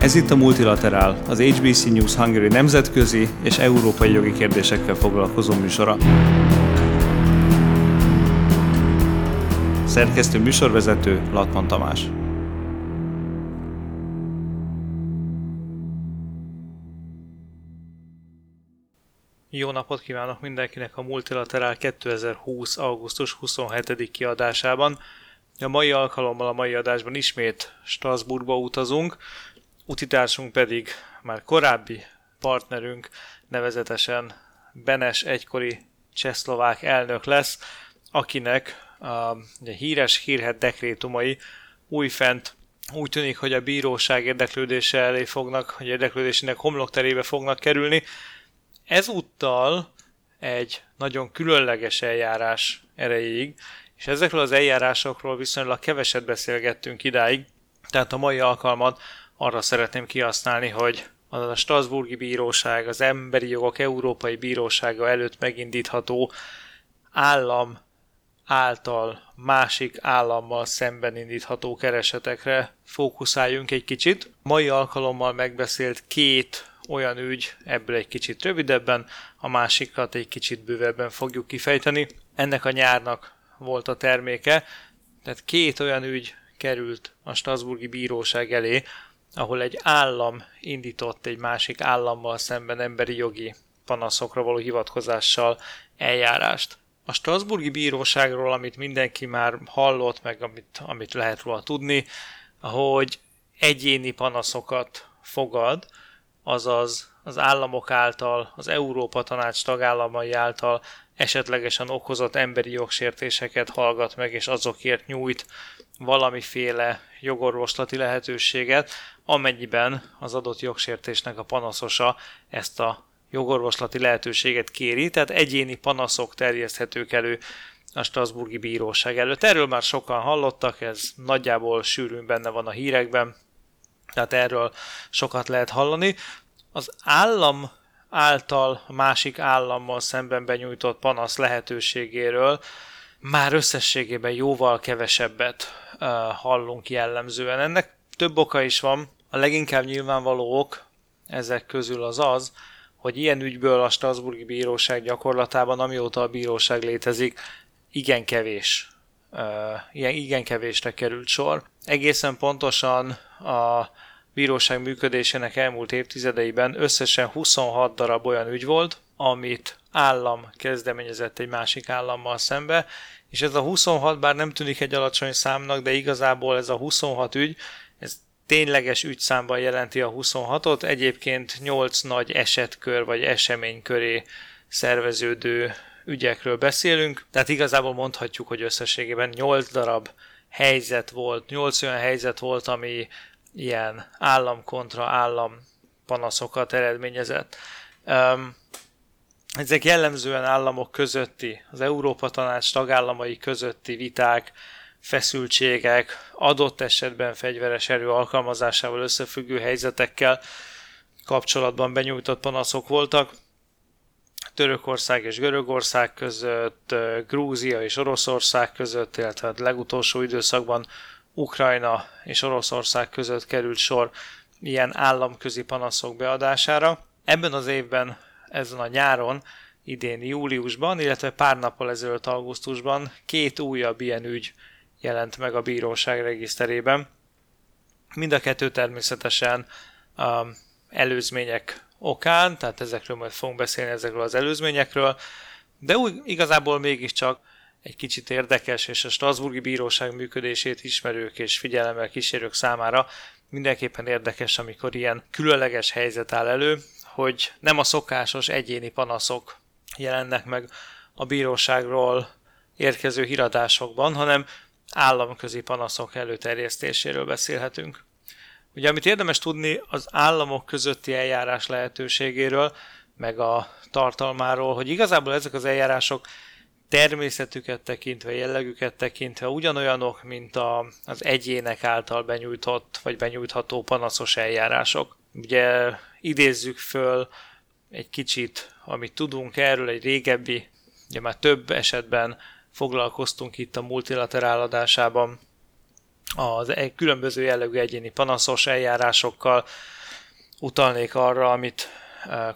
Ez itt a Multilaterál, az HBC News Hungary nemzetközi és európai jogi kérdésekkel foglalkozó műsora. Szerkesztő műsorvezető Latman Tamás. Jó napot kívánok mindenkinek a Multilaterál 2020. augusztus 27. kiadásában. A mai alkalommal a mai adásban ismét Strasbourgba utazunk, utitársunk pedig már korábbi partnerünk, nevezetesen Benes egykori csehszlovák elnök lesz, akinek a ugye, híres hírhet dekrétumai újfent úgy tűnik, hogy a bíróság érdeklődése elé fognak, hogy érdeklődésének homlokterébe fognak kerülni. Ezúttal egy nagyon különleges eljárás erejéig, és ezekről az eljárásokról viszonylag keveset beszélgettünk idáig, tehát a mai alkalmat arra szeretném kihasználni, hogy a Strasburgi Bíróság, az Emberi Jogok Európai Bírósága előtt megindítható állam által másik állammal szemben indítható keresetekre fókuszáljunk egy kicsit. Mai alkalommal megbeszélt két olyan ügy, ebből egy kicsit rövidebben, a másikat egy kicsit bővebben fogjuk kifejteni. Ennek a nyárnak volt a terméke, tehát két olyan ügy került a Strasburgi Bíróság elé, ahol egy állam indított egy másik állammal szemben emberi jogi panaszokra való hivatkozással eljárást. A Strasburgi Bíróságról, amit mindenki már hallott, meg amit, amit lehet róla tudni, hogy egyéni panaszokat fogad, azaz az államok által, az Európa Tanács tagállamai által esetlegesen okozott emberi jogsértéseket hallgat meg, és azokért nyújt valamiféle jogorvoslati lehetőséget, amennyiben az adott jogsértésnek a panaszosa ezt a jogorvoslati lehetőséget kéri, tehát egyéni panaszok terjeszthetők elő a Strasburgi Bíróság előtt. Erről már sokan hallottak, ez nagyjából sűrűn benne van a hírekben, tehát erről sokat lehet hallani. Az állam által másik állammal szemben benyújtott panasz lehetőségéről már összességében jóval kevesebbet uh, hallunk jellemzően. Ennek több oka is van. A leginkább nyilvánvaló ok ezek közül az az, hogy ilyen ügyből a Strasburgi Bíróság gyakorlatában, amióta a bíróság létezik, igen kevés, igen, igen kevésre került sor. Egészen pontosan a bíróság működésének elmúlt évtizedeiben összesen 26 darab olyan ügy volt, amit állam kezdeményezett egy másik állammal szembe, és ez a 26 bár nem tűnik egy alacsony számnak, de igazából ez a 26 ügy, ez tényleges ügyszámban jelenti a 26-ot, egyébként 8 nagy esetkör vagy esemény köré szerveződő ügyekről beszélünk, tehát igazából mondhatjuk, hogy összességében 8 darab helyzet volt, 8 olyan helyzet volt, ami ilyen állam kontra állam panaszokat eredményezett. Um, ezek jellemzően államok közötti, az Európa Tanács tagállamai közötti viták, feszültségek, adott esetben fegyveres erő alkalmazásával összefüggő helyzetekkel kapcsolatban benyújtott panaszok voltak. Törökország és Görögország között, Grúzia és Oroszország között, illetve a legutolsó időszakban Ukrajna és Oroszország között került sor ilyen államközi panaszok beadására. Ebben az évben, ezen a nyáron, idén júliusban, illetve pár nappal ezelőtt augusztusban két újabb ilyen ügy jelent meg a bíróság regiszterében. Mind a kettő természetesen um, előzmények okán, tehát ezekről majd fogunk beszélni ezekről az előzményekről, de úgy igazából mégiscsak egy kicsit érdekes, és a Strasburgi Bíróság működését ismerők és figyelemmel kísérők számára mindenképpen érdekes, amikor ilyen különleges helyzet áll elő, hogy nem a szokásos egyéni panaszok jelennek meg a bíróságról érkező híradásokban, hanem államközi panaszok előterjesztéséről beszélhetünk. Ugye, amit érdemes tudni az államok közötti eljárás lehetőségéről, meg a tartalmáról, hogy igazából ezek az eljárások természetüket tekintve, jellegüket tekintve ugyanolyanok, mint a, az egyének által benyújtott vagy benyújtható panaszos eljárások. Ugye idézzük föl egy kicsit, amit tudunk erről, egy régebbi, ugye már több esetben foglalkoztunk itt a multilaterál adásában, az e- különböző jellegű egyéni panaszos eljárásokkal utalnék arra, amit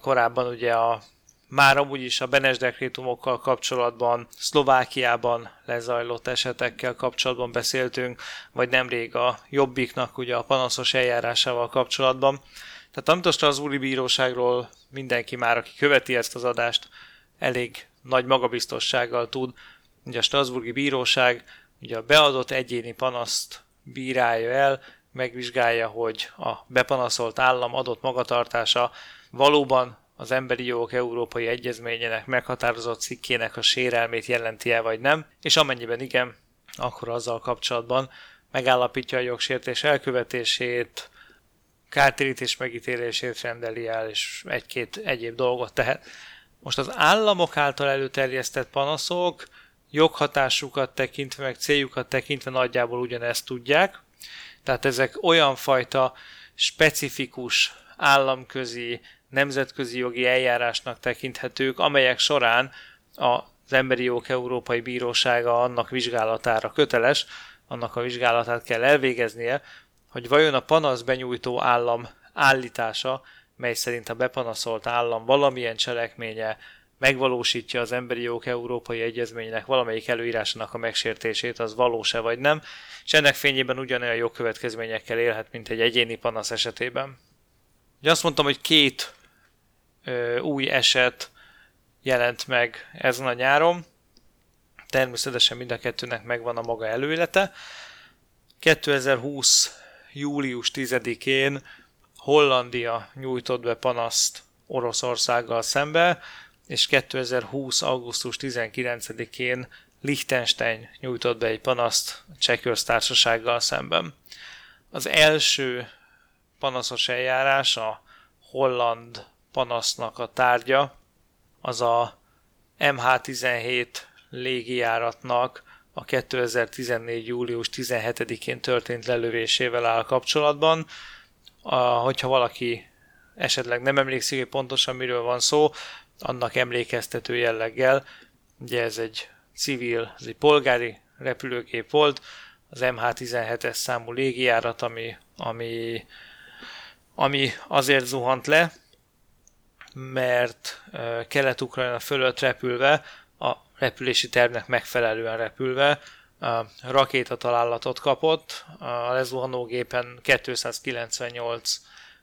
korábban ugye a már amúgy is a Benes dekrétumokkal kapcsolatban, Szlovákiában lezajlott esetekkel kapcsolatban beszéltünk, vagy nemrég a Jobbiknak ugye a panaszos eljárásával kapcsolatban. Tehát amit a Strasbourgi Bíróságról mindenki már, aki követi ezt az adást, elég nagy magabiztossággal tud. Ugye a Strasbourgi Bíróság ugye a beadott egyéni panaszt bírálja el, megvizsgálja, hogy a bepanaszolt állam adott magatartása valóban az Emberi Jogok Európai Egyezményének meghatározott cikkének a sérelmét jelenti-e vagy nem, és amennyiben igen, akkor azzal kapcsolatban megállapítja a jogsértés elkövetését, kártérítés megítélését rendeli el, és egy-két egyéb dolgot tehet. Most az államok által előterjesztett panaszok joghatásukat tekintve, meg céljukat tekintve nagyjából ugyanezt tudják. Tehát ezek olyan fajta specifikus államközi, nemzetközi jogi eljárásnak tekinthetők, amelyek során az Emberi Jogok Európai Bírósága annak vizsgálatára köteles, annak a vizsgálatát kell elvégeznie, hogy vajon a panasz benyújtó állam állítása, mely szerint a bepanaszolt állam valamilyen cselekménye megvalósítja az Emberi Jogok Európai Egyezménynek valamelyik előírásának a megsértését, az valós-e vagy nem, és ennek fényében ugyanolyan jogkövetkezményekkel élhet, mint egy egyéni panasz esetében. Ugye azt mondtam, hogy két ö, új eset jelent meg ezen a nyáron, természetesen mind a kettőnek megvan a maga előélete. 2020 július 10-én Hollandia nyújtott be panaszt Oroszországgal szembe, és 2020. augusztus 19-én Liechtenstein nyújtott be egy panaszt a Cseh köztársasággal szemben. Az első panaszos eljárás, a holland panasznak a tárgya, az a MH17 légijáratnak a 2014. július 17-én történt lelövésével áll kapcsolatban. A, hogyha valaki esetleg nem emlékszik, hogy pontosan miről van szó, annak emlékeztető jelleggel. Ugye ez egy civil, ez egy polgári repülőgép volt, az MH17-es számú légijárat, ami, ami, ami azért zuhant le, mert Kelet-Ukrajna fölött repülve, a repülési tervnek megfelelően repülve, rakétatalálatot kapott, a lezuhanógépen 298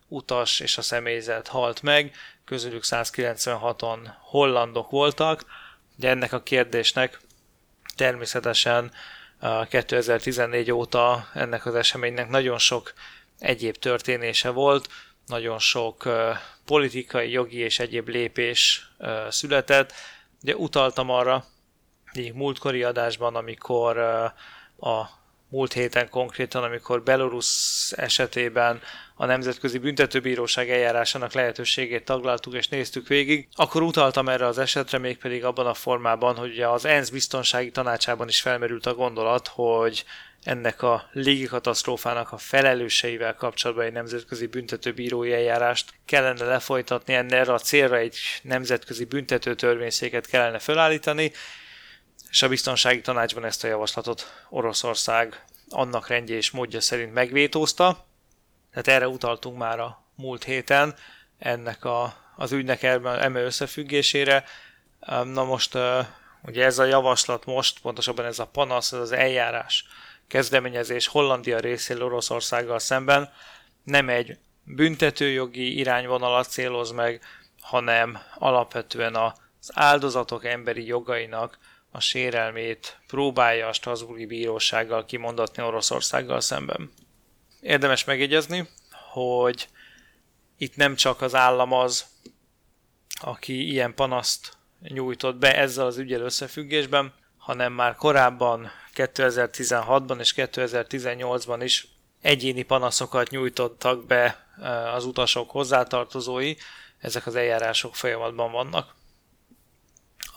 utas és a személyzet halt meg, közülük 196-on hollandok voltak, de ennek a kérdésnek természetesen 2014 óta ennek az eseménynek nagyon sok egyéb történése volt, nagyon sok politikai, jogi és egyéb lépés született. Ugye utaltam arra egy múltkori adásban, amikor a múlt héten konkrétan, amikor Belarus esetében a Nemzetközi Büntetőbíróság eljárásának lehetőségét taglaltuk és néztük végig, akkor utaltam erre az esetre mégpedig abban a formában, hogy az ENSZ biztonsági tanácsában is felmerült a gondolat, hogy ennek a légikatasztrófának a felelőseivel kapcsolatban egy nemzetközi büntetőbírói eljárást kellene lefolytatni, erre a célra egy nemzetközi büntető törvényszéket kellene felállítani, és a biztonsági tanácsban ezt a javaslatot Oroszország annak rendje és módja szerint megvétózta. Tehát erre utaltunk már a múlt héten ennek a, az ügynek eme összefüggésére. Na most ugye ez a javaslat most, pontosabban ez a panasz, ez az eljárás kezdeményezés Hollandia részéről Oroszországgal szemben nem egy büntetőjogi irányvonalat céloz meg, hanem alapvetően az áldozatok emberi jogainak a sérelmét próbálja a Strasburgi Bírósággal kimondatni Oroszországgal szemben. Érdemes megjegyezni, hogy itt nem csak az állam az, aki ilyen panaszt nyújtott be ezzel az ügyel összefüggésben, hanem már korábban 2016-ban és 2018-ban is egyéni panaszokat nyújtottak be eh, az utasok hozzátartozói, ezek az eljárások folyamatban vannak.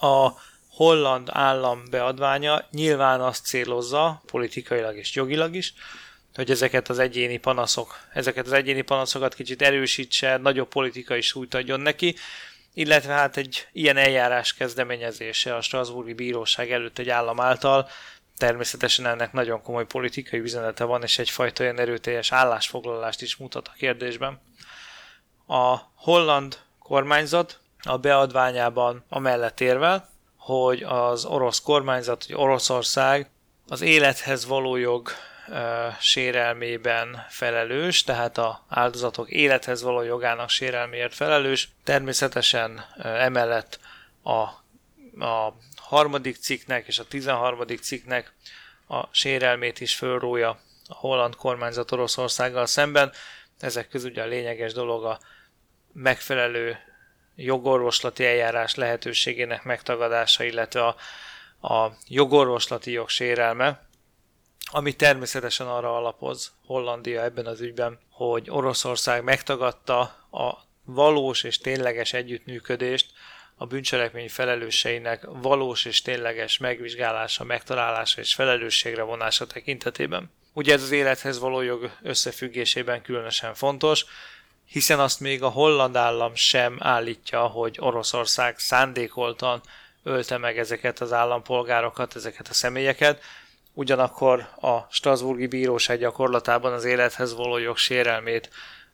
A holland állam beadványa nyilván azt célozza, politikailag és jogilag is, hogy ezeket az egyéni panaszok, ezeket az egyéni panaszokat kicsit erősítse, nagyobb politikai súlyt adjon neki, illetve hát egy ilyen eljárás kezdeményezése a Strasburgi Bíróság előtt egy állam által természetesen ennek nagyon komoly politikai üzenete van, és egyfajta olyan erőteljes állásfoglalást is mutat a kérdésben. A holland kormányzat a beadványában amellett érvel, hogy az orosz kormányzat, hogy Oroszország az élethez való jog sérelmében felelős, tehát a áldozatok élethez való jogának sérelméért felelős. Természetesen emellett a, a harmadik cikknek és a tizenharmadik cikknek a sérelmét is fölrója a holland kormányzat Oroszországgal szemben. Ezek közül ugye a lényeges dolog a megfelelő jogorvoslati eljárás lehetőségének megtagadása, illetve a, a jogorvoslati jog sérelme, ami természetesen arra alapoz Hollandia ebben az ügyben, hogy Oroszország megtagadta a valós és tényleges együttműködést a bűncselekmény felelőseinek valós és tényleges megvizsgálása, megtalálása és felelősségre vonása tekintetében. Ugye ez az élethez való jog összefüggésében különösen fontos, hiszen azt még a holland állam sem állítja, hogy Oroszország szándékoltan ölte meg ezeket az állampolgárokat, ezeket a személyeket, ugyanakkor a Strasburgi Bíróság gyakorlatában az élethez való jog sérelmét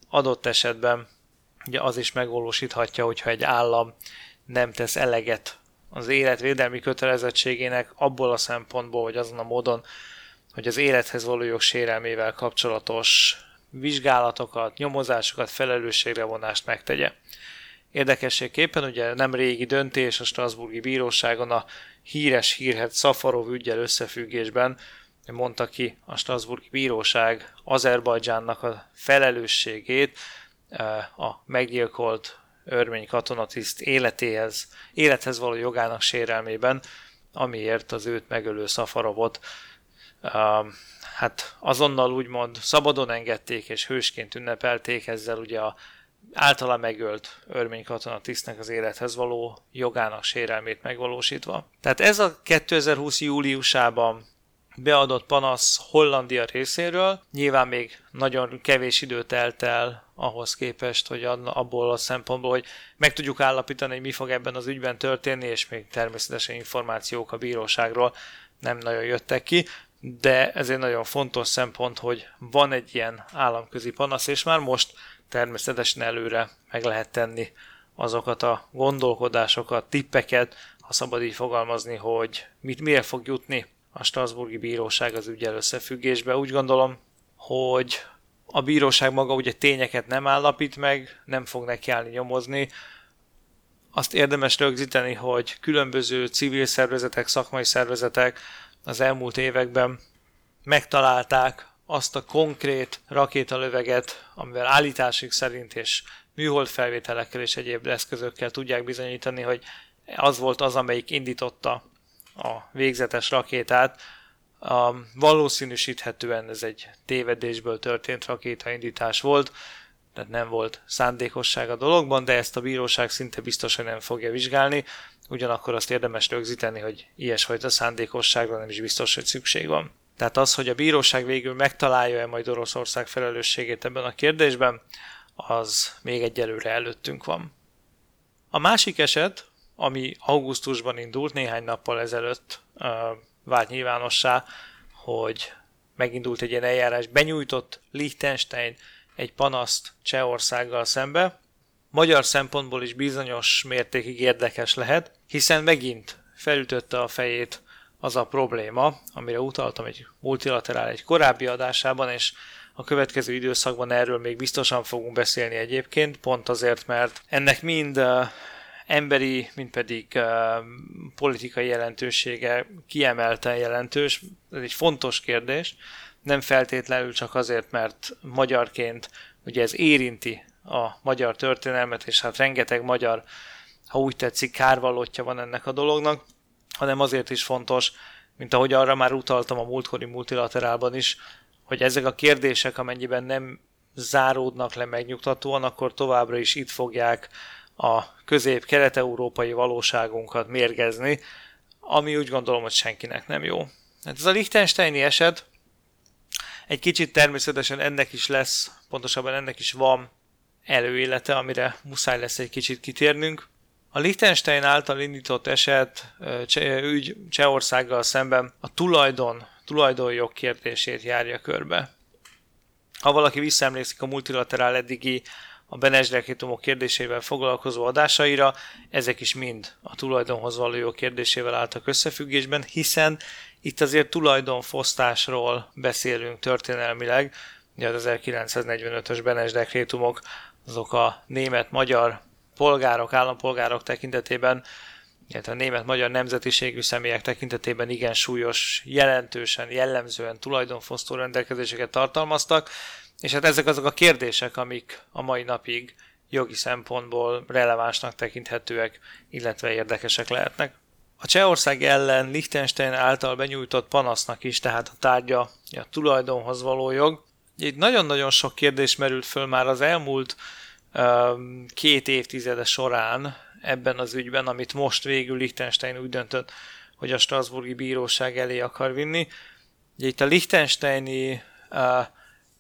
adott esetben ugye az is megvalósíthatja, hogyha egy állam nem tesz eleget az életvédelmi kötelezettségének abból a szempontból, hogy azon a módon, hogy az élethez való jog sérelmével kapcsolatos vizsgálatokat, nyomozásokat, felelősségre vonást megtegye. Érdekességképpen ugye nem régi döntés a Strasburgi Bíróságon a híres hírhet Szafarov ügyel összefüggésben mondta ki a Strasburgi Bíróság Azerbajdzsánnak a felelősségét eh, a meggyilkolt örmény katonatiszt életéhez, élethez való jogának sérelmében, amiért az őt megölő Szafarovot hát azonnal úgymond szabadon engedték és hősként ünnepelték, ezzel ugye a általa megölt örmény katonatisztnek az élethez való jogának sérelmét megvalósítva. Tehát ez a 2020. júliusában beadott panasz Hollandia részéről. Nyilván még nagyon kevés idő telt el ahhoz képest, hogy abból a szempontból, hogy meg tudjuk állapítani, hogy mi fog ebben az ügyben történni, és még természetesen információk a bíróságról nem nagyon jöttek ki, de ez egy nagyon fontos szempont, hogy van egy ilyen államközi panasz, és már most természetesen előre meg lehet tenni azokat a gondolkodásokat, tippeket, ha szabad így fogalmazni, hogy mit, mire fog jutni a Strasburgi Bíróság az ügyel összefüggésbe. Úgy gondolom, hogy a bíróság maga ugye tényeket nem állapít meg, nem fog nekiállni nyomozni. Azt érdemes rögzíteni, hogy különböző civil szervezetek, szakmai szervezetek az elmúlt években megtalálták azt a konkrét rakétalöveget, amivel állításuk szerint és műhold felvételekkel és egyéb eszközökkel tudják bizonyítani, hogy az volt az, amelyik indította a végzetes rakétát. A, valószínűsíthetően ez egy tévedésből történt rakétaindítás volt, tehát nem volt szándékosság a dologban, de ezt a bíróság szinte biztosan nem fogja vizsgálni, ugyanakkor azt érdemes rögzíteni, hogy ilyesfajta szándékosságra nem is biztos, hogy szükség van. Tehát az, hogy a bíróság végül megtalálja-e majd Oroszország felelősségét ebben a kérdésben, az még egyelőre előttünk van. A másik eset, ami augusztusban indult, néhány nappal ezelőtt uh, vált nyilvánossá, hogy megindult egy ilyen eljárás, benyújtott Liechtenstein egy panaszt Csehországgal szembe. Magyar szempontból is bizonyos mértékig érdekes lehet, hiszen megint felütötte a fejét az a probléma, amire utaltam egy multilaterál egy korábbi adásában, és a következő időszakban erről még biztosan fogunk beszélni egyébként, pont azért, mert ennek mind emberi, mind pedig politikai jelentősége kiemelten jelentős. Ez egy fontos kérdés, nem feltétlenül csak azért, mert magyarként ugye ez érinti a magyar történelmet, és hát rengeteg magyar, ha úgy tetszik, kárvalótja van ennek a dolognak, hanem azért is fontos, mint ahogy arra már utaltam a múltkori multilaterálban is, hogy ezek a kérdések, amennyiben nem záródnak le megnyugtatóan, akkor továbbra is itt fogják a közép-kelet-európai valóságunkat mérgezni, ami úgy gondolom, hogy senkinek nem jó. Hát ez a Liechtensteini eset egy kicsit természetesen ennek is lesz, pontosabban ennek is van előélete, amire muszáj lesz egy kicsit kitérnünk. A Liechtenstein által indított eset ügy Csehországgal szemben a tulajdon, tulajdonjog kérdését járja körbe. Ha valaki visszaemlékszik a multilaterál eddigi a Benes kérdésével foglalkozó adásaira, ezek is mind a tulajdonhoz való jog kérdésével álltak összefüggésben, hiszen itt azért tulajdonfosztásról beszélünk történelmileg, ugye az 1945-ös Benes azok a német-magyar polgárok, állampolgárok tekintetében, illetve a német-magyar nemzetiségű személyek tekintetében igen súlyos, jelentősen, jellemzően tulajdonfosztó rendelkezéseket tartalmaztak, és hát ezek azok a kérdések, amik a mai napig jogi szempontból relevánsnak tekinthetőek, illetve érdekesek lehetnek. A Csehország ellen Liechtenstein által benyújtott panasznak is, tehát a tárgya a tulajdonhoz való jog. Itt nagyon-nagyon sok kérdés merült föl már az elmúlt két évtizede során ebben az ügyben, amit most végül Liechtenstein úgy döntött, hogy a Strasburgi Bíróság elé akar vinni. Ugye itt a Liechtensteini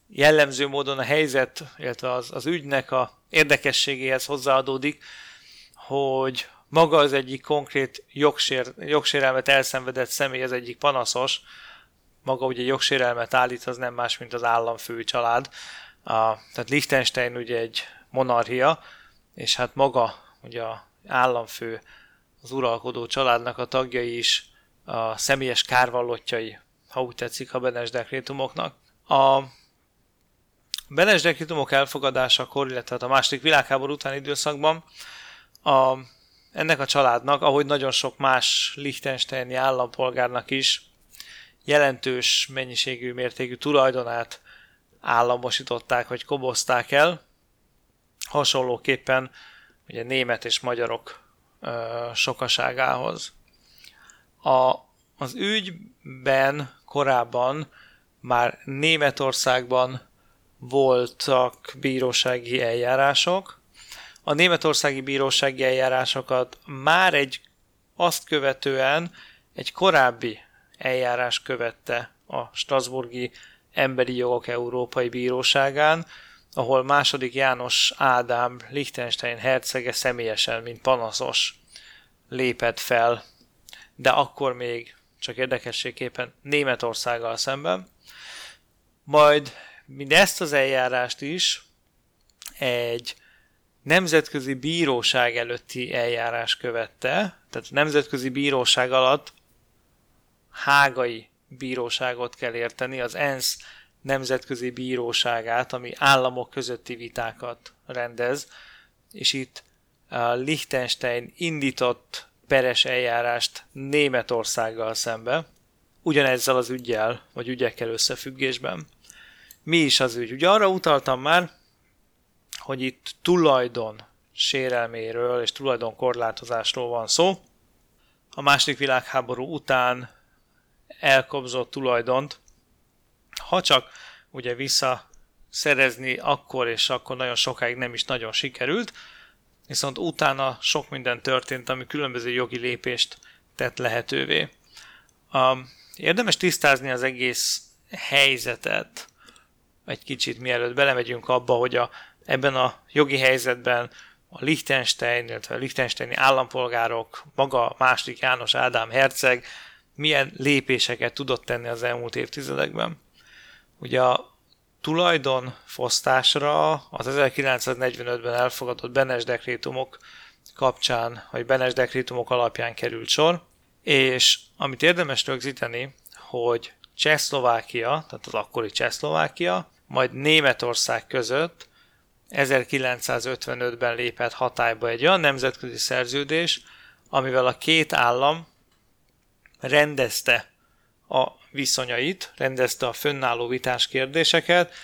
jellemző módon a helyzet, illetve az, az ügynek a érdekességéhez hozzáadódik, hogy maga az egyik konkrét jogsér, jogsérelmet elszenvedett személy, az egyik panaszos, maga ugye jogsérelmet állít, az nem más, mint az államfői család. A, tehát Liechtenstein ugye egy monarchia, és hát maga ugye a államfő, az uralkodó családnak a tagjai is a személyes kárvallottjai, ha úgy tetszik, a Benes dekrétumoknak. A Benes dekrétumok elfogadásakor, illetve hát a második világháború utáni időszakban a, ennek a családnak, ahogy nagyon sok más Liechtensteini állampolgárnak is jelentős mennyiségű mértékű tulajdonát államosították, vagy kobozták el. Hasonlóképpen ugye német és magyarok ö, sokaságához. A, az ügyben korábban már Németországban voltak bírósági eljárások. A németországi bírósági eljárásokat már egy azt követően egy korábbi eljárás követte a Strasburgi Emberi Jogok Európai Bíróságán, ahol második János Ádám Liechtenstein hercege személyesen, mint panaszos lépett fel, de akkor még csak érdekességképpen Németországgal szemben. Majd mindezt az eljárást is egy nemzetközi bíróság előtti eljárás követte, tehát nemzetközi bíróság alatt hágai bíróságot kell érteni, az ENSZ nemzetközi bíróságát, ami államok közötti vitákat rendez, és itt a Liechtenstein indított peres eljárást Németországgal szembe, ugyanezzel az ügyel, vagy ügyekkel összefüggésben. Mi is az ügy? Ugye arra utaltam már, hogy itt tulajdon sérelméről és tulajdon korlátozásról van szó. A második világháború után elkobzott tulajdont, ha csak ugye vissza szerezni akkor és akkor nagyon sokáig nem is nagyon sikerült, viszont utána sok minden történt, ami különböző jogi lépést tett lehetővé. Um, érdemes tisztázni az egész helyzetet egy kicsit, mielőtt belemegyünk abba, hogy a, ebben a jogi helyzetben a Liechtenstein, illetve a Liechtensteini állampolgárok, maga második János Ádám herceg milyen lépéseket tudott tenni az elmúlt évtizedekben. Ugye a tulajdonfosztásra az 1945-ben elfogadott Benes dekrétumok kapcsán, vagy Benes dekrétumok alapján került sor, és amit érdemes rögzíteni, hogy Csehszlovákia, tehát az akkori Csehszlovákia, majd Németország között 1955-ben lépett hatályba egy olyan nemzetközi szerződés, amivel a két állam rendezte a viszonyait, rendezte a fönnálló vitás kérdéseket,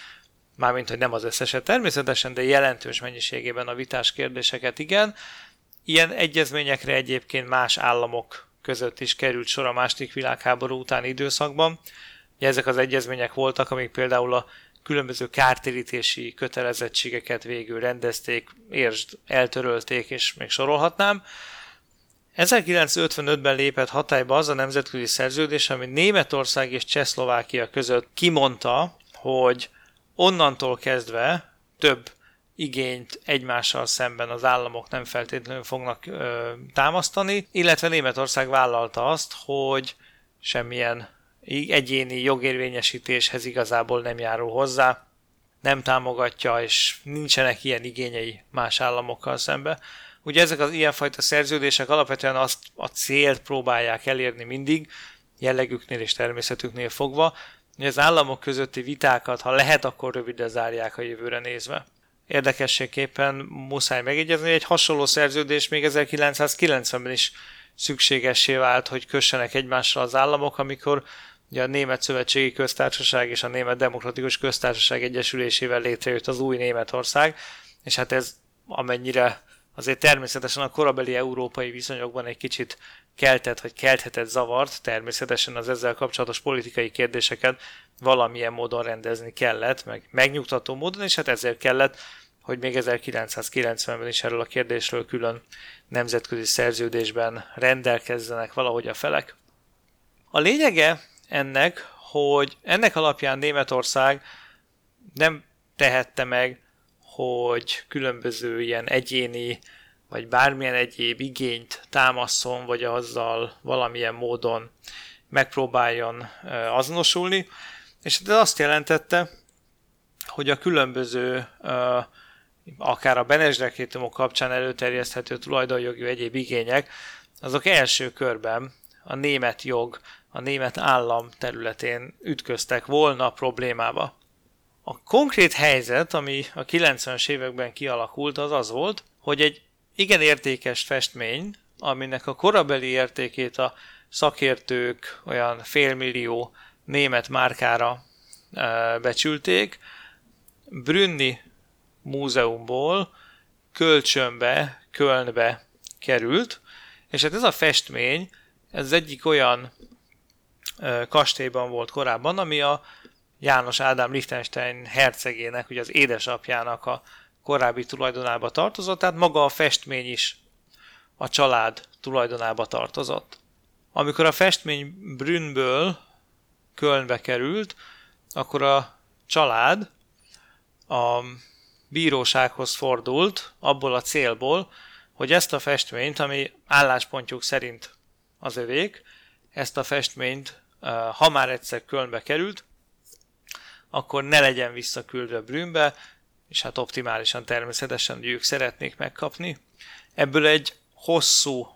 mármint, hogy nem az összeset természetesen, de jelentős mennyiségében a vitás kérdéseket igen. Ilyen egyezményekre egyébként más államok között is került sor a második világháború utáni időszakban. Ezek az egyezmények voltak, amik például a különböző kártérítési kötelezettségeket végül rendezték, értsd, eltörölték, és még sorolhatnám. 1955-ben lépett hatályba az a nemzetközi szerződés, ami Németország és Csehszlovákia között kimondta, hogy onnantól kezdve több igényt egymással szemben az államok nem feltétlenül fognak ö, támasztani, illetve Németország vállalta azt, hogy semmilyen egyéni jogérvényesítéshez igazából nem járul hozzá, nem támogatja, és nincsenek ilyen igényei más államokkal szembe. Ugye ezek az ilyenfajta szerződések alapvetően azt a célt próbálják elérni mindig, jellegüknél és természetüknél fogva, hogy az államok közötti vitákat, ha lehet, akkor rövidre zárják a jövőre nézve. Érdekességképpen muszáj megjegyezni, hogy egy hasonló szerződés még 1990-ben is szükségessé vált, hogy kössenek egymással az államok, amikor ugye a Német Szövetségi Köztársaság és a Német Demokratikus Köztársaság egyesülésével létrejött az új Németország, és hát ez amennyire azért természetesen a korabeli európai viszonyokban egy kicsit keltett, vagy kelthetett zavart, természetesen az ezzel kapcsolatos politikai kérdéseket valamilyen módon rendezni kellett, meg megnyugtató módon, és hát ezért kellett, hogy még 1990-ben is erről a kérdésről külön nemzetközi szerződésben rendelkezzenek valahogy a felek. A lényege ennek, hogy ennek alapján Németország nem tehette meg, hogy különböző ilyen egyéni vagy bármilyen egyéb igényt támaszon, vagy azzal valamilyen módon megpróbáljon azonosulni, és ez azt jelentette, hogy a különböző akár a Benes dekrétumok kapcsán előterjeszthető tulajdonjogi egyéb igények, azok első körben a német jog, a német állam területén ütköztek volna problémába. A konkrét helyzet, ami a 90-es években kialakult, az az volt, hogy egy igen értékes festmény, aminek a korabeli értékét a szakértők olyan félmillió német márkára e, becsülték, Brünni múzeumból kölcsönbe, Kölnbe került, és hát ez a festmény, ez egyik olyan e, kastélyban volt korábban, ami a János Ádám Liechtenstein hercegének, ugye az édesapjának a korábbi tulajdonába tartozott, tehát maga a festmény is a család tulajdonába tartozott. Amikor a festmény Brünnből Kölnbe került, akkor a család a bírósághoz fordult abból a célból, hogy ezt a festményt, ami álláspontjuk szerint az övék, ezt a festményt, ha már egyszer Kölnbe került, akkor ne legyen visszaküldve Brünnbe, és hát optimálisan természetesen ők szeretnék megkapni. Ebből egy hosszú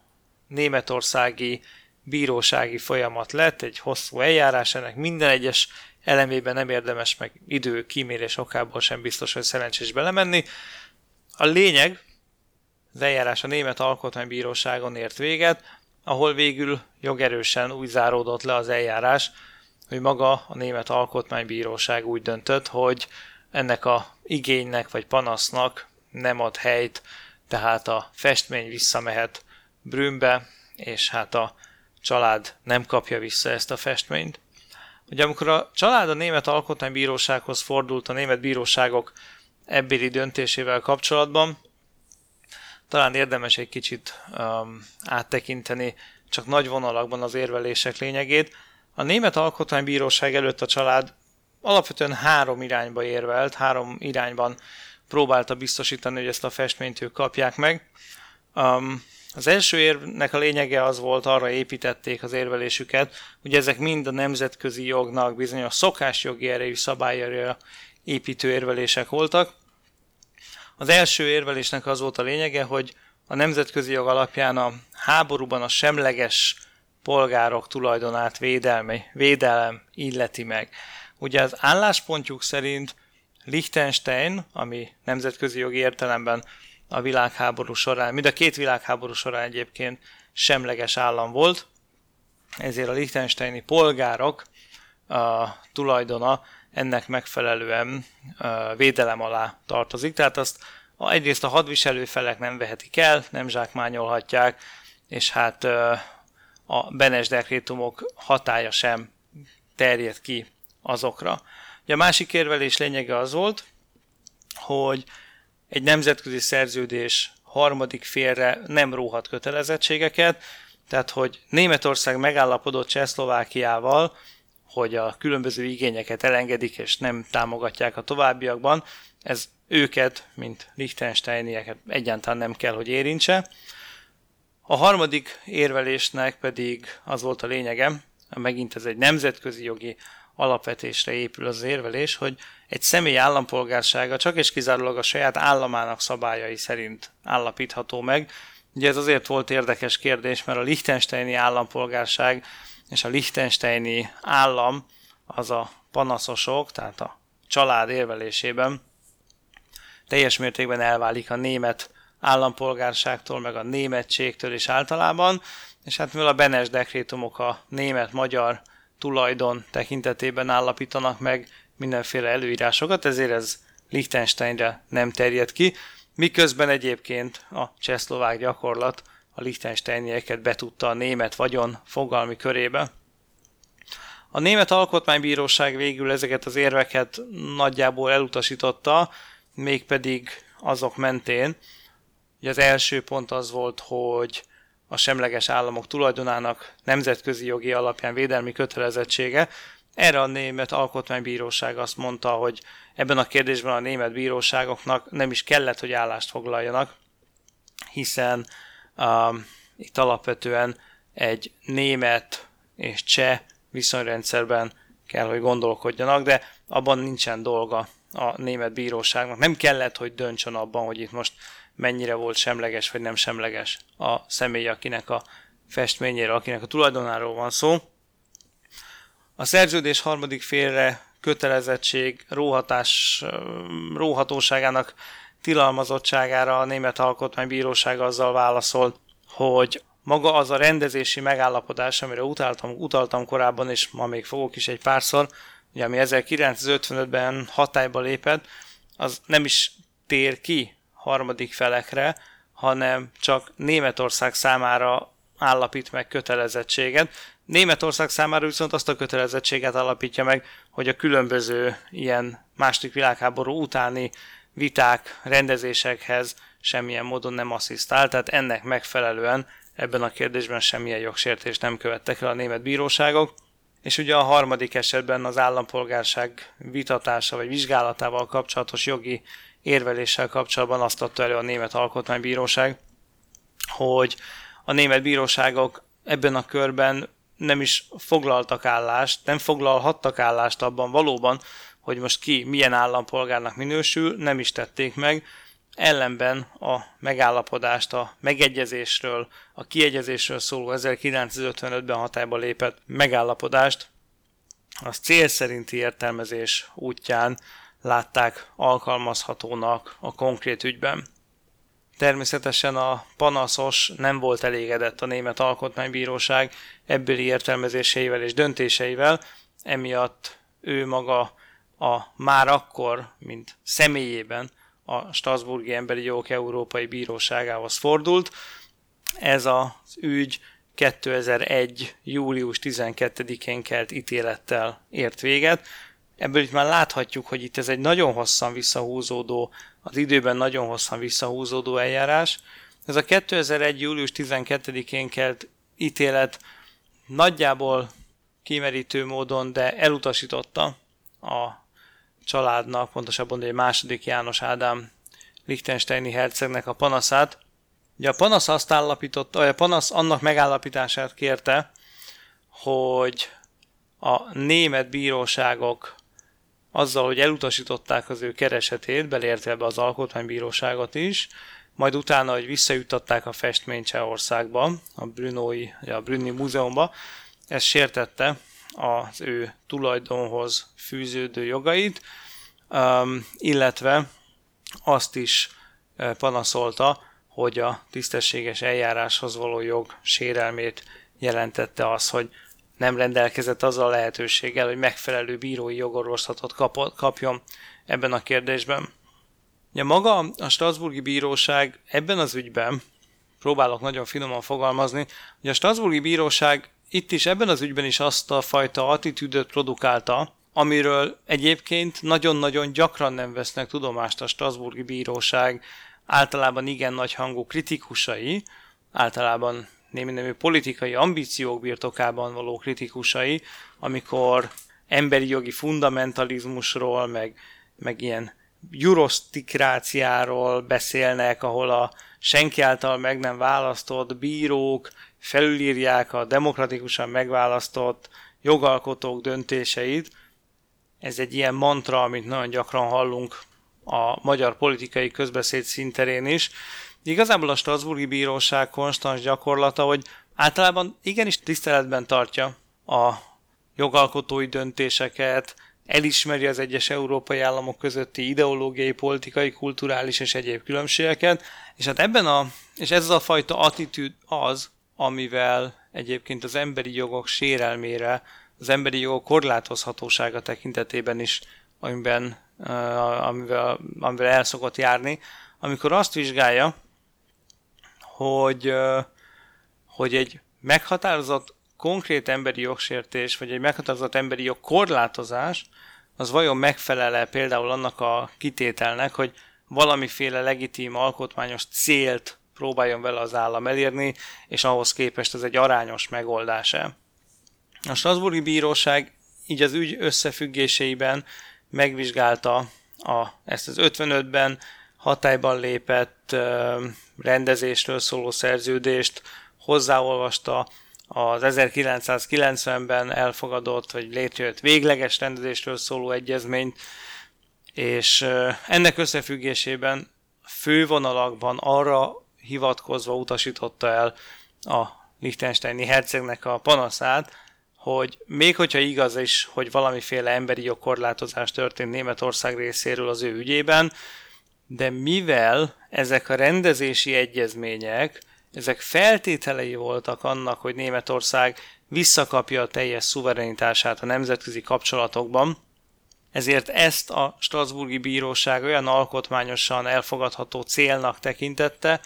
németországi bírósági folyamat lett, egy hosszú eljárás, ennek minden egyes elemében nem érdemes meg idő kímélés okából sem biztos, hogy szerencsés belemenni. A lényeg, az eljárás a Német Alkotmánybíróságon ért véget, ahol végül jogerősen úgy záródott le az eljárás, hogy maga a Német Alkotmánybíróság úgy döntött, hogy ennek a igénynek vagy panasznak nem ad helyt, tehát a festmény visszamehet Brünnbe, és hát a család nem kapja vissza ezt a festményt. Ugye amikor a család a Német Alkotmánybírósághoz fordult a német bíróságok ebbéli döntésével kapcsolatban, talán érdemes egy kicsit um, áttekinteni csak nagy vonalakban az érvelések lényegét. A Német Alkotmánybíróság előtt a család alapvetően három irányba érvelt, három irányban próbálta biztosítani, hogy ezt a festményt ők kapják meg. Um, az első érvnek a lényege az volt, arra építették az érvelésüket, hogy ezek mind a nemzetközi jognak bizonyos szokásjogi erejű szabályára építő érvelések voltak. Az első érvelésnek az volt a lényege, hogy a nemzetközi jog alapján a háborúban a semleges polgárok tulajdonát védelmi, védelem illeti meg. Ugye az álláspontjuk szerint Liechtenstein, ami nemzetközi jogi értelemben a világháború során, mind a két világháború során egyébként semleges állam volt, ezért a liechtensteini polgárok a tulajdona ennek megfelelően védelem alá tartozik. Tehát azt egyrészt a hadviselő felek nem vehetik el, nem zsákmányolhatják, és hát a Benes dekrétumok hatája sem terjed ki azokra. Ugye a másik érvelés lényege az volt, hogy egy nemzetközi szerződés harmadik félre nem róhat kötelezettségeket, tehát hogy Németország megállapodott Csehszlovákiával, hogy a különböző igényeket elengedik és nem támogatják a továbbiakban, ez őket, mint Liechtensteinieket egyáltalán nem kell, hogy érintse. A harmadik érvelésnek pedig az volt a lényege, megint ez egy nemzetközi jogi alapvetésre épül az érvelés, hogy egy személy állampolgársága csak és kizárólag a saját államának szabályai szerint állapítható meg. Ugye ez azért volt érdekes kérdés, mert a Liechtensteini állampolgárság és a Liechtensteini állam az a panaszosok, tehát a család érvelésében teljes mértékben elválik a német állampolgárságtól, meg a németségtől is általában, és hát mivel a Benes dekrétumok a német-magyar tulajdon tekintetében állapítanak meg mindenféle előírásokat, ezért ez Liechtensteinre nem terjed ki, miközben egyébként a csehszlovák gyakorlat a Liechtensteinieket betudta a német vagyon fogalmi körébe. A Német Alkotmánybíróság végül ezeket az érveket nagyjából elutasította, mégpedig azok mentén. Ugye az első pont az volt, hogy a semleges államok tulajdonának nemzetközi jogi alapján védelmi kötelezettsége. Erre a német alkotmánybíróság azt mondta, hogy ebben a kérdésben a német bíróságoknak nem is kellett, hogy állást foglaljanak, hiszen um, itt alapvetően egy német és cseh viszonyrendszerben kell, hogy gondolkodjanak, de abban nincsen dolga a német bíróságnak. Nem kellett, hogy döntsön abban, hogy itt most mennyire volt semleges vagy nem semleges a személy, akinek a festményére, akinek a tulajdonáról van szó. A szerződés harmadik félre kötelezettség róhatás, róhatóságának tilalmazottságára a Német Alkotmánybíróság azzal válaszolt, hogy maga az a rendezési megállapodás, amire utaltam, utaltam korábban, és ma még fogok is egy párszor, ugye, ami 1955-ben hatályba lépett, az nem is tér ki harmadik felekre, hanem csak Németország számára állapít meg kötelezettséget. Németország számára viszont azt a kötelezettséget alapítja meg, hogy a különböző ilyen második világháború utáni viták, rendezésekhez semmilyen módon nem asszisztál, tehát ennek megfelelően ebben a kérdésben semmilyen jogsértést nem követtek el a német bíróságok. És ugye a harmadik esetben az állampolgárság vitatása vagy vizsgálatával kapcsolatos jogi érveléssel kapcsolatban azt adta elő a Német Alkotmánybíróság, hogy a német bíróságok ebben a körben nem is foglaltak állást, nem foglalhattak állást abban valóban, hogy most ki milyen állampolgárnak minősül, nem is tették meg, ellenben a megállapodást, a megegyezésről, a kiegyezésről szóló 1955-ben hatályba lépett megállapodást, az cél szerinti értelmezés útján látták alkalmazhatónak a konkrét ügyben. Természetesen a panaszos nem volt elégedett a Német Alkotmánybíróság ebbéli értelmezéseivel és döntéseivel, emiatt ő maga a már akkor, mint személyében a Strasburgi Emberi Jogok Európai Bíróságához fordult. Ez az ügy 2001. július 12-én kelt ítélettel ért véget, Ebből itt már láthatjuk, hogy itt ez egy nagyon hosszan visszahúzódó, az időben nagyon hosszan visszahúzódó eljárás. Ez a 2001. július 12-én kelt ítélet nagyjából kimerítő módon, de elutasította a családnak, pontosabban egy második János Ádám Liechtensteini hercegnek a panaszát. Ugye a panasz azt állapította, a panasz annak megállapítását kérte, hogy a német bíróságok azzal, hogy elutasították az ő keresetét, belértve be az alkotmánybíróságot is, majd utána, hogy visszajuttatták a festményt Csehországba, a Brünói, a Brünni múzeumba, ez sértette az ő tulajdonhoz fűződő jogait, um, illetve azt is uh, panaszolta, hogy a tisztességes eljáráshoz való jog sérelmét jelentette az, hogy nem rendelkezett azzal a lehetőséggel, hogy megfelelő bírói jogorvoslatot kapjon ebben a kérdésben. Ja, maga a Strasburgi Bíróság ebben az ügyben, próbálok nagyon finoman fogalmazni, hogy a Strasburgi Bíróság itt is ebben az ügyben is azt a fajta attitűdöt produkálta, amiről egyébként nagyon-nagyon gyakran nem vesznek tudomást a Strasburgi Bíróság általában igen nagy hangú kritikusai, általában némi nemű politikai ambíciók birtokában való kritikusai, amikor emberi jogi fundamentalizmusról, meg, meg ilyen jurosztikráciáról beszélnek, ahol a senki által meg nem választott bírók felülírják a demokratikusan megválasztott jogalkotók döntéseit. Ez egy ilyen mantra, amit nagyon gyakran hallunk a magyar politikai közbeszéd szinterén is. Igazából a Strasburgi Bíróság konstans gyakorlata, hogy általában igenis tiszteletben tartja a jogalkotói döntéseket, elismeri az egyes európai államok közötti ideológiai, politikai, kulturális és egyéb különbségeket, és hát ebben a, és ez a fajta attitűd az, amivel egyébként az emberi jogok sérelmére, az emberi jogok korlátozhatósága tekintetében is, amiben, amivel, amivel el szokott járni, amikor azt vizsgálja, hogy, hogy egy meghatározott konkrét emberi jogsértés, vagy egy meghatározott emberi jog korlátozás, az vajon megfelele például annak a kitételnek, hogy valamiféle legitim alkotmányos célt próbáljon vele az állam elérni, és ahhoz képest ez egy arányos megoldás-e. A Strasburgi Bíróság így az ügy összefüggéseiben megvizsgálta a, ezt az 55-ben hatályban lépett rendezésről szóló szerződést, hozzáolvasta az 1990-ben elfogadott, vagy létrejött végleges rendezésről szóló egyezményt, és ennek összefüggésében fővonalakban arra hivatkozva utasította el a Liechtensteini hercegnek a panaszát, hogy még hogyha igaz is, hogy valamiféle emberi jogkorlátozás történt Németország részéről az ő ügyében, de mivel ezek a rendezési egyezmények ezek feltételei voltak annak, hogy Németország visszakapja a teljes szuverenitását a nemzetközi kapcsolatokban, ezért ezt a Strasburgi Bíróság olyan alkotmányosan elfogadható célnak tekintette,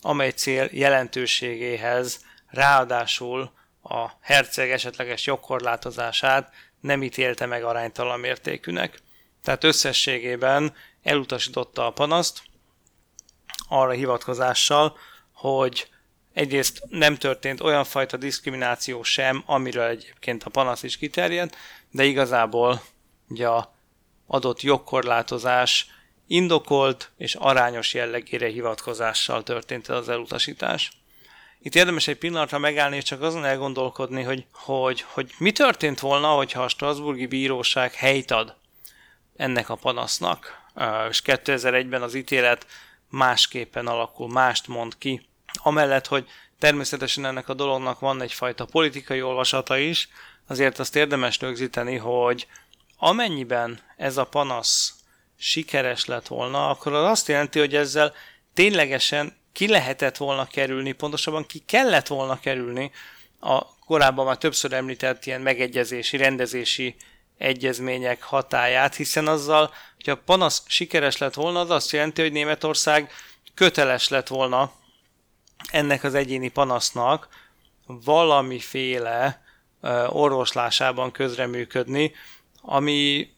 amely cél jelentőségéhez ráadásul a herceg esetleges jogkorlátozását nem ítélte meg aránytalan mértékűnek. Tehát összességében elutasította a panaszt arra hivatkozással, hogy egyrészt nem történt olyan fajta diszkrimináció sem, amiről egyébként a panasz is kiterjed, de igazából ugye a adott jogkorlátozás indokolt és arányos jellegére hivatkozással történt az elutasítás. Itt érdemes egy pillanatra megállni és csak azon elgondolkodni, hogy, hogy, hogy mi történt volna, hogyha a Strasburgi Bíróság helyt ad ennek a panasznak, és 2001-ben az ítélet másképpen alakul, mást mond ki. Amellett, hogy természetesen ennek a dolognak van egyfajta politikai olvasata is, azért azt érdemes rögzíteni, hogy amennyiben ez a panasz sikeres lett volna, akkor az azt jelenti, hogy ezzel ténylegesen ki lehetett volna kerülni, pontosabban ki kellett volna kerülni a korábban már többször említett ilyen megegyezési, rendezési egyezmények hatáját, hiszen azzal, hogyha a panasz sikeres lett volna, az azt jelenti, hogy Németország köteles lett volna ennek az egyéni panasznak valamiféle orvoslásában közreműködni, ami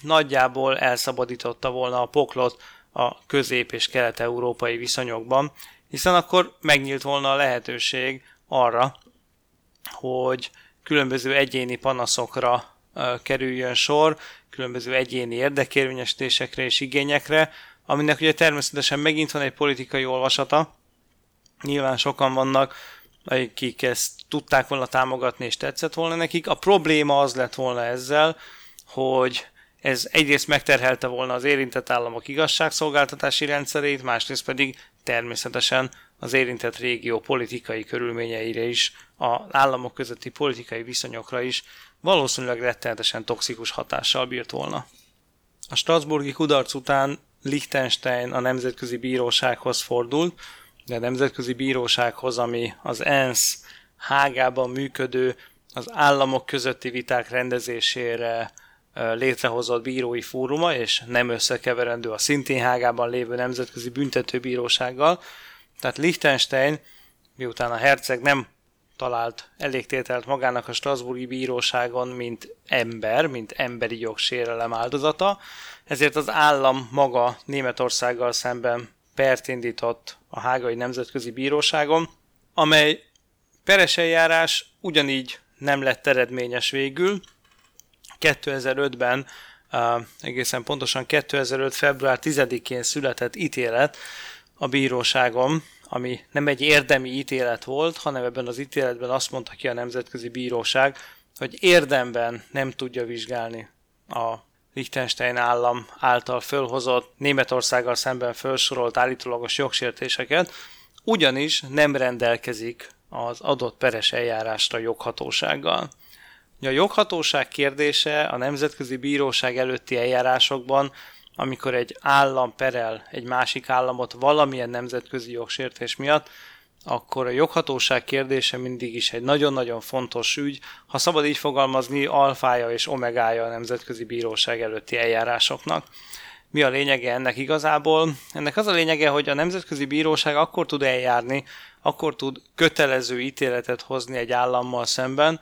nagyjából elszabadította volna a poklot a közép- és kelet-európai viszonyokban, hiszen akkor megnyílt volna a lehetőség arra, hogy különböző egyéni panaszokra kerüljön sor, különböző egyéni érdekérvényesítésekre és igényekre, aminek ugye természetesen megint van egy politikai olvasata. Nyilván sokan vannak, akik ezt tudták volna támogatni és tetszett volna nekik. A probléma az lett volna ezzel, hogy ez egyrészt megterhelte volna az érintett államok igazságszolgáltatási rendszerét, másrészt pedig természetesen az érintett régió politikai körülményeire is, az államok közötti politikai viszonyokra is valószínűleg rettenetesen toxikus hatással bírt volna. A Strasburgi kudarc után Liechtenstein a Nemzetközi Bírósághoz fordult, de a Nemzetközi Bírósághoz, ami az ENSZ hágában működő az államok közötti viták rendezésére létrehozott bírói fóruma, és nem összekeverendő a szintén hágában lévő Nemzetközi Büntetőbírósággal. Tehát Liechtenstein, miután a herceg nem talált elégtételt magának a Strasburgi Bíróságon, mint ember, mint emberi jogsérelem áldozata, ezért az állam maga Németországgal szemben pert indított a Hágai Nemzetközi Bíróságon, amely peres eljárás ugyanígy nem lett eredményes végül. 2005-ben egészen pontosan 2005. február 10-én született ítélet a bíróságon, ami nem egy érdemi ítélet volt, hanem ebben az ítéletben azt mondta ki a Nemzetközi Bíróság, hogy érdemben nem tudja vizsgálni a Liechtenstein állam által fölhozott Németországgal szemben felsorolt állítólagos jogsértéseket, ugyanis nem rendelkezik az adott peres eljárásra joghatósággal. A joghatóság kérdése a Nemzetközi Bíróság előtti eljárásokban, amikor egy állam perel egy másik államot valamilyen nemzetközi jogsértés miatt, akkor a joghatóság kérdése mindig is egy nagyon-nagyon fontos ügy, ha szabad így fogalmazni, alfája és omegája a Nemzetközi Bíróság előtti eljárásoknak. Mi a lényege ennek igazából? Ennek az a lényege, hogy a Nemzetközi Bíróság akkor tud eljárni, akkor tud kötelező ítéletet hozni egy állammal szemben,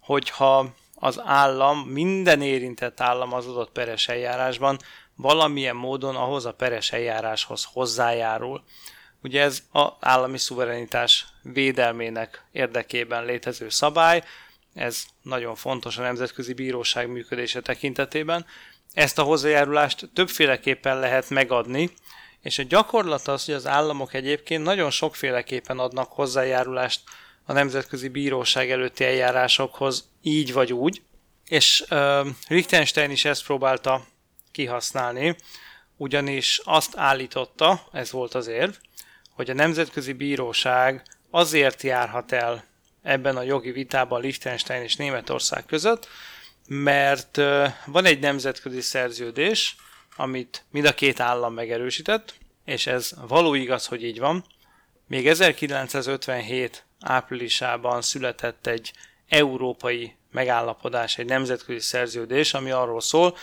hogyha az állam, minden érintett állam az adott peres eljárásban valamilyen módon ahhoz a peres eljáráshoz hozzájárul. Ugye ez az állami szuverenitás védelmének érdekében létező szabály, ez nagyon fontos a Nemzetközi Bíróság működése tekintetében. Ezt a hozzájárulást többféleképpen lehet megadni, és a gyakorlat az, hogy az államok egyébként nagyon sokféleképpen adnak hozzájárulást a Nemzetközi Bíróság előtti eljárásokhoz így vagy úgy, és uh, Liechtenstein is ezt próbálta kihasználni, ugyanis azt állította, ez volt az érv, hogy a Nemzetközi Bíróság azért járhat el ebben a jogi vitában Liechtenstein és Németország között, mert van egy nemzetközi szerződés, amit mind a két állam megerősített, és ez való igaz, hogy így van. Még 1957 áprilisában született egy európai megállapodás, egy nemzetközi szerződés, ami arról szól,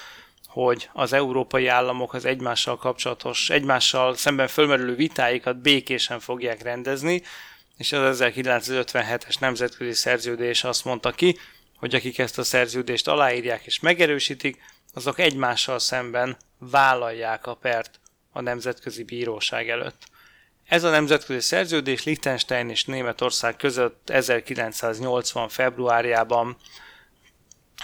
hogy az európai államok az egymással kapcsolatos, egymással szemben fölmerülő vitáikat békésen fogják rendezni, és az 1957-es nemzetközi szerződés azt mondta ki, hogy akik ezt a szerződést aláírják és megerősítik, azok egymással szemben vállalják a pert a Nemzetközi Bíróság előtt. Ez a nemzetközi szerződés Liechtenstein és Németország között 1980. februárjában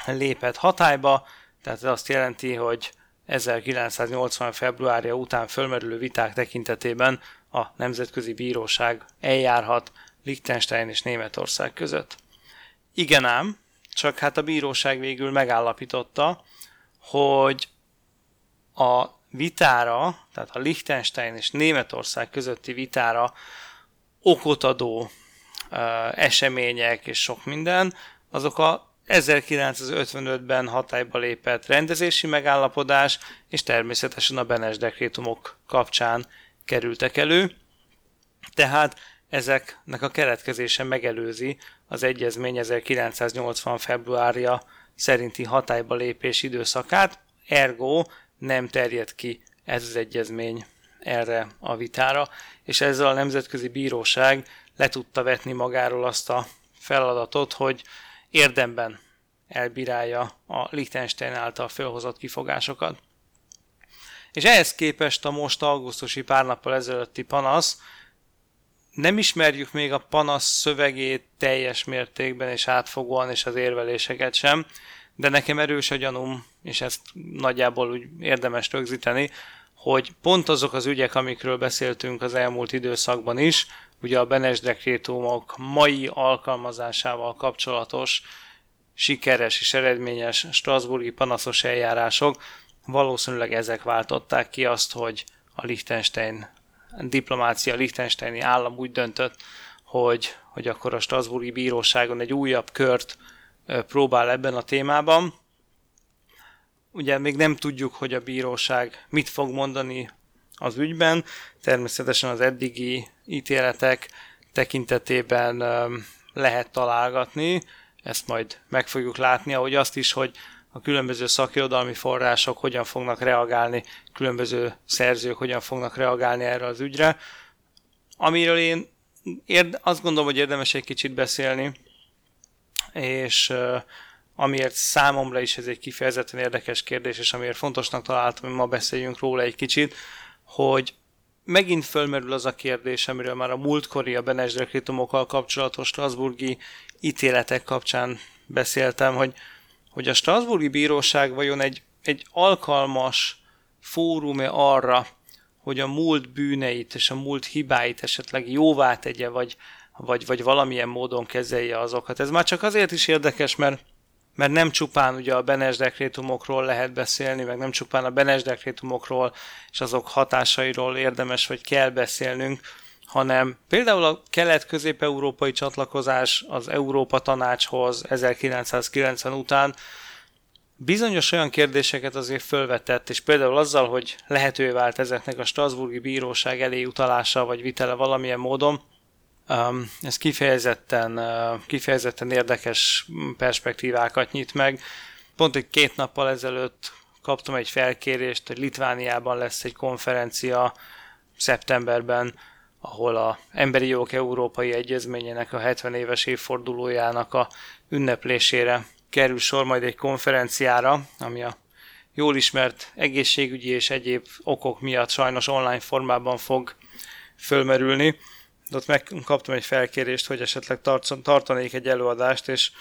lépett hatályba, tehát ez azt jelenti, hogy 1980. februárja után fölmerülő viták tekintetében a Nemzetközi Bíróság eljárhat Liechtenstein és Németország között. Igen ám, csak hát a bíróság végül megállapította, hogy a vitára, tehát a Liechtenstein és Németország közötti vitára okot adó események és sok minden, azok a 1955-ben hatályba lépett rendezési megállapodás, és természetesen a Benes dekrétumok kapcsán kerültek elő. Tehát ezeknek a keletkezése megelőzi az egyezmény 1980. februárja szerinti hatályba lépés időszakát, ergo nem terjed ki ez az egyezmény erre a vitára, és ezzel a Nemzetközi Bíróság le tudta vetni magáról azt a feladatot, hogy érdemben elbírálja a Liechtenstein által felhozott kifogásokat. És ehhez képest a most augusztusi pár nappal ezelőtti panasz, nem ismerjük még a panasz szövegét teljes mértékben és átfogóan, és az érveléseket sem, de nekem erős a gyanúm, és ezt nagyjából úgy érdemes rögzíteni, hogy pont azok az ügyek, amikről beszéltünk az elmúlt időszakban is, ugye a Benes dekrétumok mai alkalmazásával kapcsolatos sikeres és eredményes Strasburgi panaszos eljárások, valószínűleg ezek váltották ki azt, hogy a Liechtenstein diplomácia, a Liechtensteini állam úgy döntött, hogy, hogy akkor a Strasburgi Bíróságon egy újabb kört próbál ebben a témában. Ugye még nem tudjuk, hogy a bíróság mit fog mondani az ügyben, természetesen az eddigi ítéletek tekintetében lehet találgatni, ezt majd meg fogjuk látni, ahogy azt is, hogy a különböző szakirodalmi források hogyan fognak reagálni, különböző szerzők hogyan fognak reagálni erre az ügyre. Amiről én érd, azt gondolom, hogy érdemes egy kicsit beszélni, és amiért számomra is ez egy kifejezetten érdekes kérdés, és amiért fontosnak találtam, hogy ma beszéljünk róla egy kicsit, hogy megint fölmerül az a kérdés, amiről már a múltkori a Benes dekritumokkal kapcsolatos Strasburgi ítéletek kapcsán beszéltem, hogy, hogy a Strasburgi Bíróság vajon egy egy alkalmas fórum arra, hogy a múlt bűneit és a múlt hibáit esetleg jóvá tegye, vagy, vagy, vagy valamilyen módon kezelje azokat. Ez már csak azért is érdekes, mert mert nem csupán ugye a Benes dekrétumokról lehet beszélni, meg nem csupán a Benes dekrétumokról és azok hatásairól érdemes vagy kell beszélnünk, hanem például a kelet-közép-európai csatlakozás az Európa Tanácshoz 1990 után bizonyos olyan kérdéseket azért fölvetett, és például azzal, hogy lehetővé vált ezeknek a Strasburgi Bíróság elé utalása vagy vitele valamilyen módon, ez kifejezetten, kifejezetten érdekes perspektívákat nyit meg. Pont egy két nappal ezelőtt kaptam egy felkérést, hogy Litvániában lesz egy konferencia szeptemberben, ahol a Emberi Jogok Európai Egyezményének a 70 éves évfordulójának a ünneplésére kerül sor majd egy konferenciára, ami a jól ismert egészségügyi és egyéb okok miatt sajnos online formában fog fölmerülni. De ott megkaptam egy felkérést, hogy esetleg tartanék egy előadást, és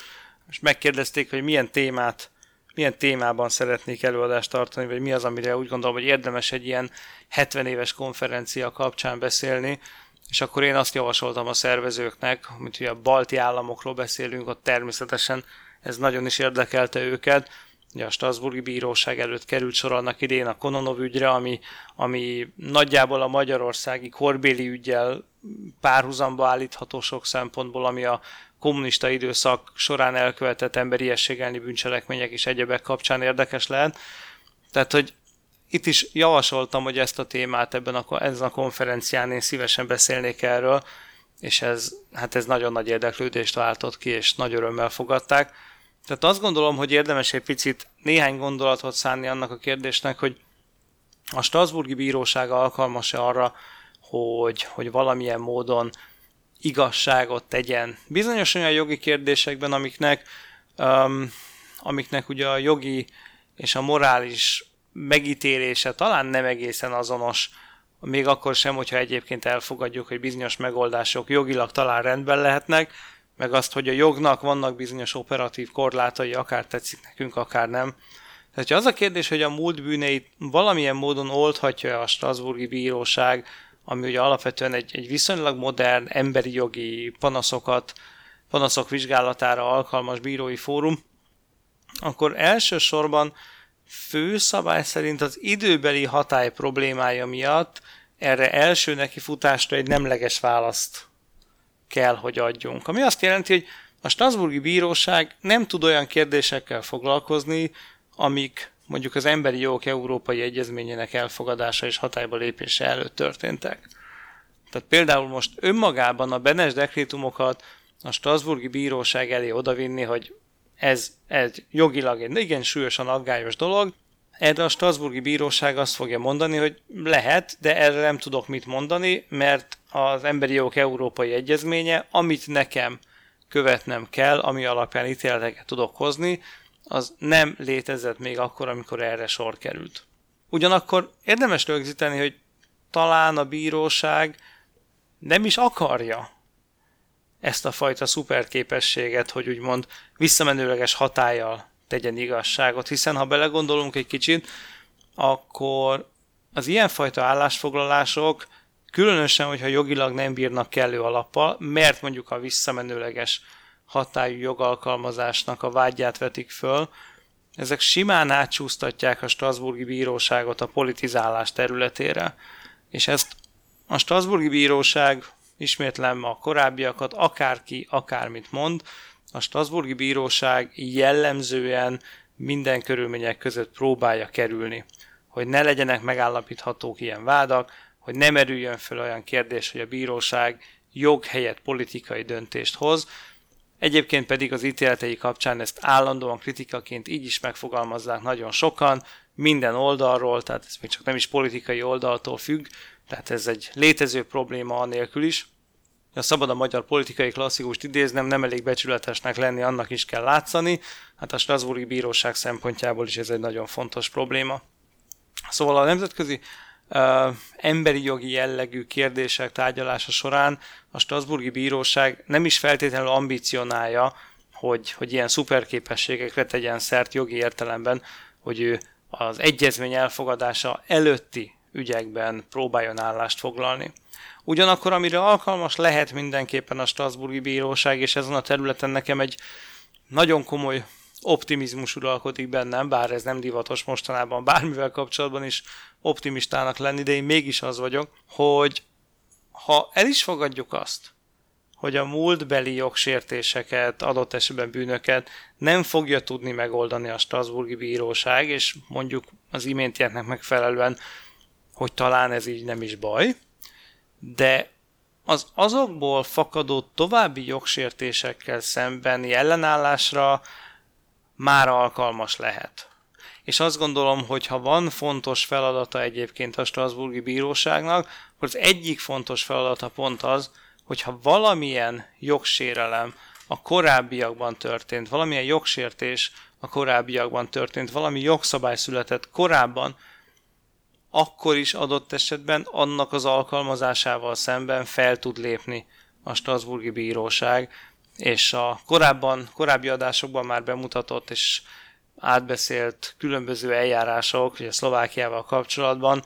most megkérdezték, hogy milyen témát, milyen témában szeretnék előadást tartani, vagy mi az, amire úgy gondolom, hogy érdemes egy ilyen 70 éves konferencia kapcsán beszélni, és akkor én azt javasoltam a szervezőknek, mint hogy a balti államokról beszélünk, ott természetesen ez nagyon is érdekelte őket. Ugye a Strasburgi Bíróság előtt került sor annak idén a Kononov ügyre, ami, ami nagyjából a magyarországi korbéli ügyel párhuzamba állítható sok szempontból, ami a kommunista időszak során elkövetett emberiességelni bűncselekmények és egyebek kapcsán érdekes lehet. Tehát, hogy itt is javasoltam, hogy ezt a témát ebben a, ezen a konferencián én szívesen beszélnék erről, és ez, hát ez nagyon nagy érdeklődést váltott ki, és nagy örömmel fogadták. Tehát azt gondolom, hogy érdemes egy picit néhány gondolatot szánni annak a kérdésnek, hogy a Strasburgi Bíróság alkalmas-e arra, hogy, hogy valamilyen módon igazságot tegyen. Bizonyos olyan jogi kérdésekben, amiknek, um, amiknek ugye a jogi és a morális megítélése talán nem egészen azonos, még akkor sem, hogyha egyébként elfogadjuk, hogy bizonyos megoldások jogilag talán rendben lehetnek, meg azt, hogy a jognak vannak bizonyos operatív korlátai, akár tetszik nekünk, akár nem. Tehát az a kérdés, hogy a múlt bűneit valamilyen módon oldhatja a Strasburgi Bíróság, ami ugye alapvetően egy, egy viszonylag modern emberi jogi panaszokat, panaszok vizsgálatára alkalmas bírói fórum, akkor elsősorban főszabály szerint az időbeli hatály problémája miatt erre első neki futásra egy nemleges választ kell, hogy adjunk. Ami azt jelenti, hogy a Strasburgi Bíróság nem tud olyan kérdésekkel foglalkozni, amik mondjuk az Emberi Jogok Európai Egyezményének elfogadása és hatályba lépése előtt történtek. Tehát például most önmagában a Benes dekrétumokat a Strasburgi Bíróság elé odavinni, hogy ez, ez jogilag egy igen súlyosan aggályos dolog, erre a Strasburgi Bíróság azt fogja mondani, hogy lehet, de erre nem tudok mit mondani, mert az Emberi Jogok Európai Egyezménye, amit nekem követnem kell, ami alapján ítéleteket tudok hozni, az nem létezett még akkor, amikor erre sor került. Ugyanakkor érdemes rögzíteni, hogy talán a bíróság nem is akarja ezt a fajta szuperképességet, hogy úgymond visszamenőleges hatállyal tegyen igazságot, hiszen ha belegondolunk egy kicsit, akkor az ilyenfajta állásfoglalások, különösen, hogyha jogilag nem bírnak kellő alappal, mert mondjuk a visszamenőleges hatályú jogalkalmazásnak a vágyát vetik föl, ezek simán átsúsztatják a Strasburgi Bíróságot a politizálás területére. És ezt a Strasburgi Bíróság, ismétlem a korábbiakat, akárki, akármit mond, a Strasburgi Bíróság jellemzően minden körülmények között próbálja kerülni, hogy ne legyenek megállapíthatók ilyen vádak, hogy ne merüljön fel olyan kérdés, hogy a bíróság jog helyett politikai döntést hoz, Egyébként pedig az ítéletei kapcsán ezt állandóan kritikaként így is megfogalmazzák nagyon sokan, minden oldalról, tehát ez még csak nem is politikai oldaltól függ, tehát ez egy létező probléma anélkül is. Ha szabad a magyar politikai klasszikust idéznem, nem elég becsületesnek lenni, annak is kell látszani. Hát a Strasburgi Bíróság szempontjából is ez egy nagyon fontos probléma. Szóval a nemzetközi emberi jogi jellegű kérdések tárgyalása során a Strasburgi Bíróság nem is feltétlenül ambicionálja, hogy, hogy ilyen szuperképességekre tegyen szert jogi értelemben, hogy ő az egyezmény elfogadása előtti ügyekben próbáljon állást foglalni. Ugyanakkor, amire alkalmas lehet mindenképpen a Strasburgi Bíróság, és ezen a területen nekem egy nagyon komoly optimizmus uralkodik bennem, bár ez nem divatos mostanában bármivel kapcsolatban is optimistának lenni, de én mégis az vagyok, hogy ha el is fogadjuk azt, hogy a múltbeli jogsértéseket, adott esetben bűnöket nem fogja tudni megoldani a Strasburgi Bíróság, és mondjuk az iméntieknek megfelelően, hogy talán ez így nem is baj, de az azokból fakadó további jogsértésekkel szembeni ellenállásra már alkalmas lehet. És azt gondolom, hogy ha van fontos feladata egyébként a Strasburgi Bíróságnak, akkor az egyik fontos feladata pont az, hogyha valamilyen jogsérelem a korábbiakban történt, valamilyen jogsértés a korábbiakban történt, valami jogszabály született korábban, akkor is adott esetben annak az alkalmazásával szemben fel tud lépni a Strasburgi Bíróság, és a korábban, korábbi adásokban már bemutatott és átbeszélt különböző eljárások, ugye Szlovákiával kapcsolatban,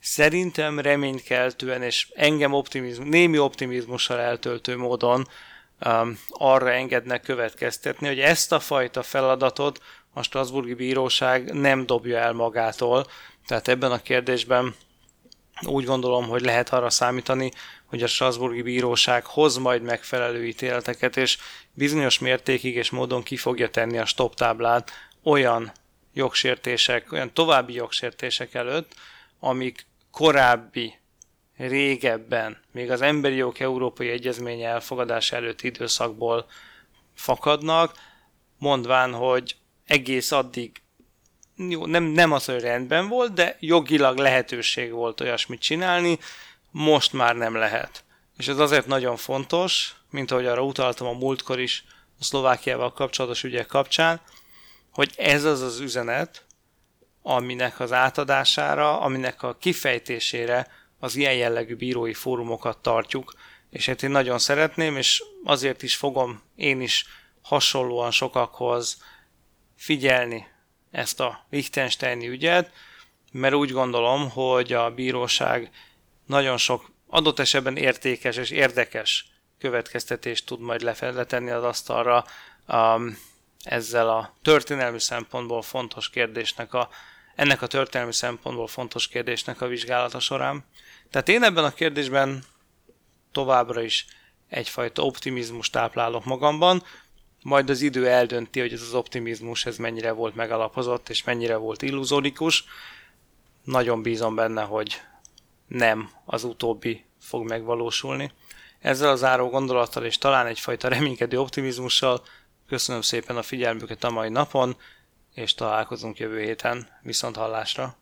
szerintem reménykeltően és engem optimizmus, némi optimizmussal eltöltő módon um, arra engednek következtetni, hogy ezt a fajta feladatot a Strasburgi Bíróság nem dobja el magától. Tehát ebben a kérdésben úgy gondolom, hogy lehet arra számítani, hogy a Strasburgi Bíróság hoz majd megfelelő ítéleteket, és bizonyos mértékig és módon ki fogja tenni a stop táblát olyan jogsértések, olyan további jogsértések előtt, amik korábbi, régebben, még az Emberi Jog Európai Egyezménye elfogadása előtti időszakból fakadnak, mondván, hogy egész addig jó, nem, nem az, hogy rendben volt, de jogilag lehetőség volt olyasmit csinálni, most már nem lehet. És ez azért nagyon fontos, mint ahogy arra utaltam a múltkor is a Szlovákiával kapcsolatos ügyek kapcsán, hogy ez az az üzenet, aminek az átadására, aminek a kifejtésére az ilyen jellegű bírói fórumokat tartjuk, és hát én nagyon szeretném, és azért is fogom én is hasonlóan sokakhoz figyelni ezt a Liechtensteini ügyet, mert úgy gondolom, hogy a bíróság nagyon sok adott esetben értékes és érdekes következtetést tud majd letenni az asztalra um, ezzel a történelmi szempontból fontos kérdésnek a, ennek a történelmi szempontból fontos kérdésnek a vizsgálata során. Tehát én ebben a kérdésben továbbra is egyfajta optimizmus táplálok magamban, majd az idő eldönti, hogy ez az optimizmus ez mennyire volt megalapozott, és mennyire volt illuzórikus. Nagyon bízom benne, hogy nem az utóbbi fog megvalósulni. Ezzel a záró gondolattal és talán egyfajta reménykedő optimizmussal köszönöm szépen a figyelmüket a mai napon, és találkozunk jövő héten. Viszont hallásra!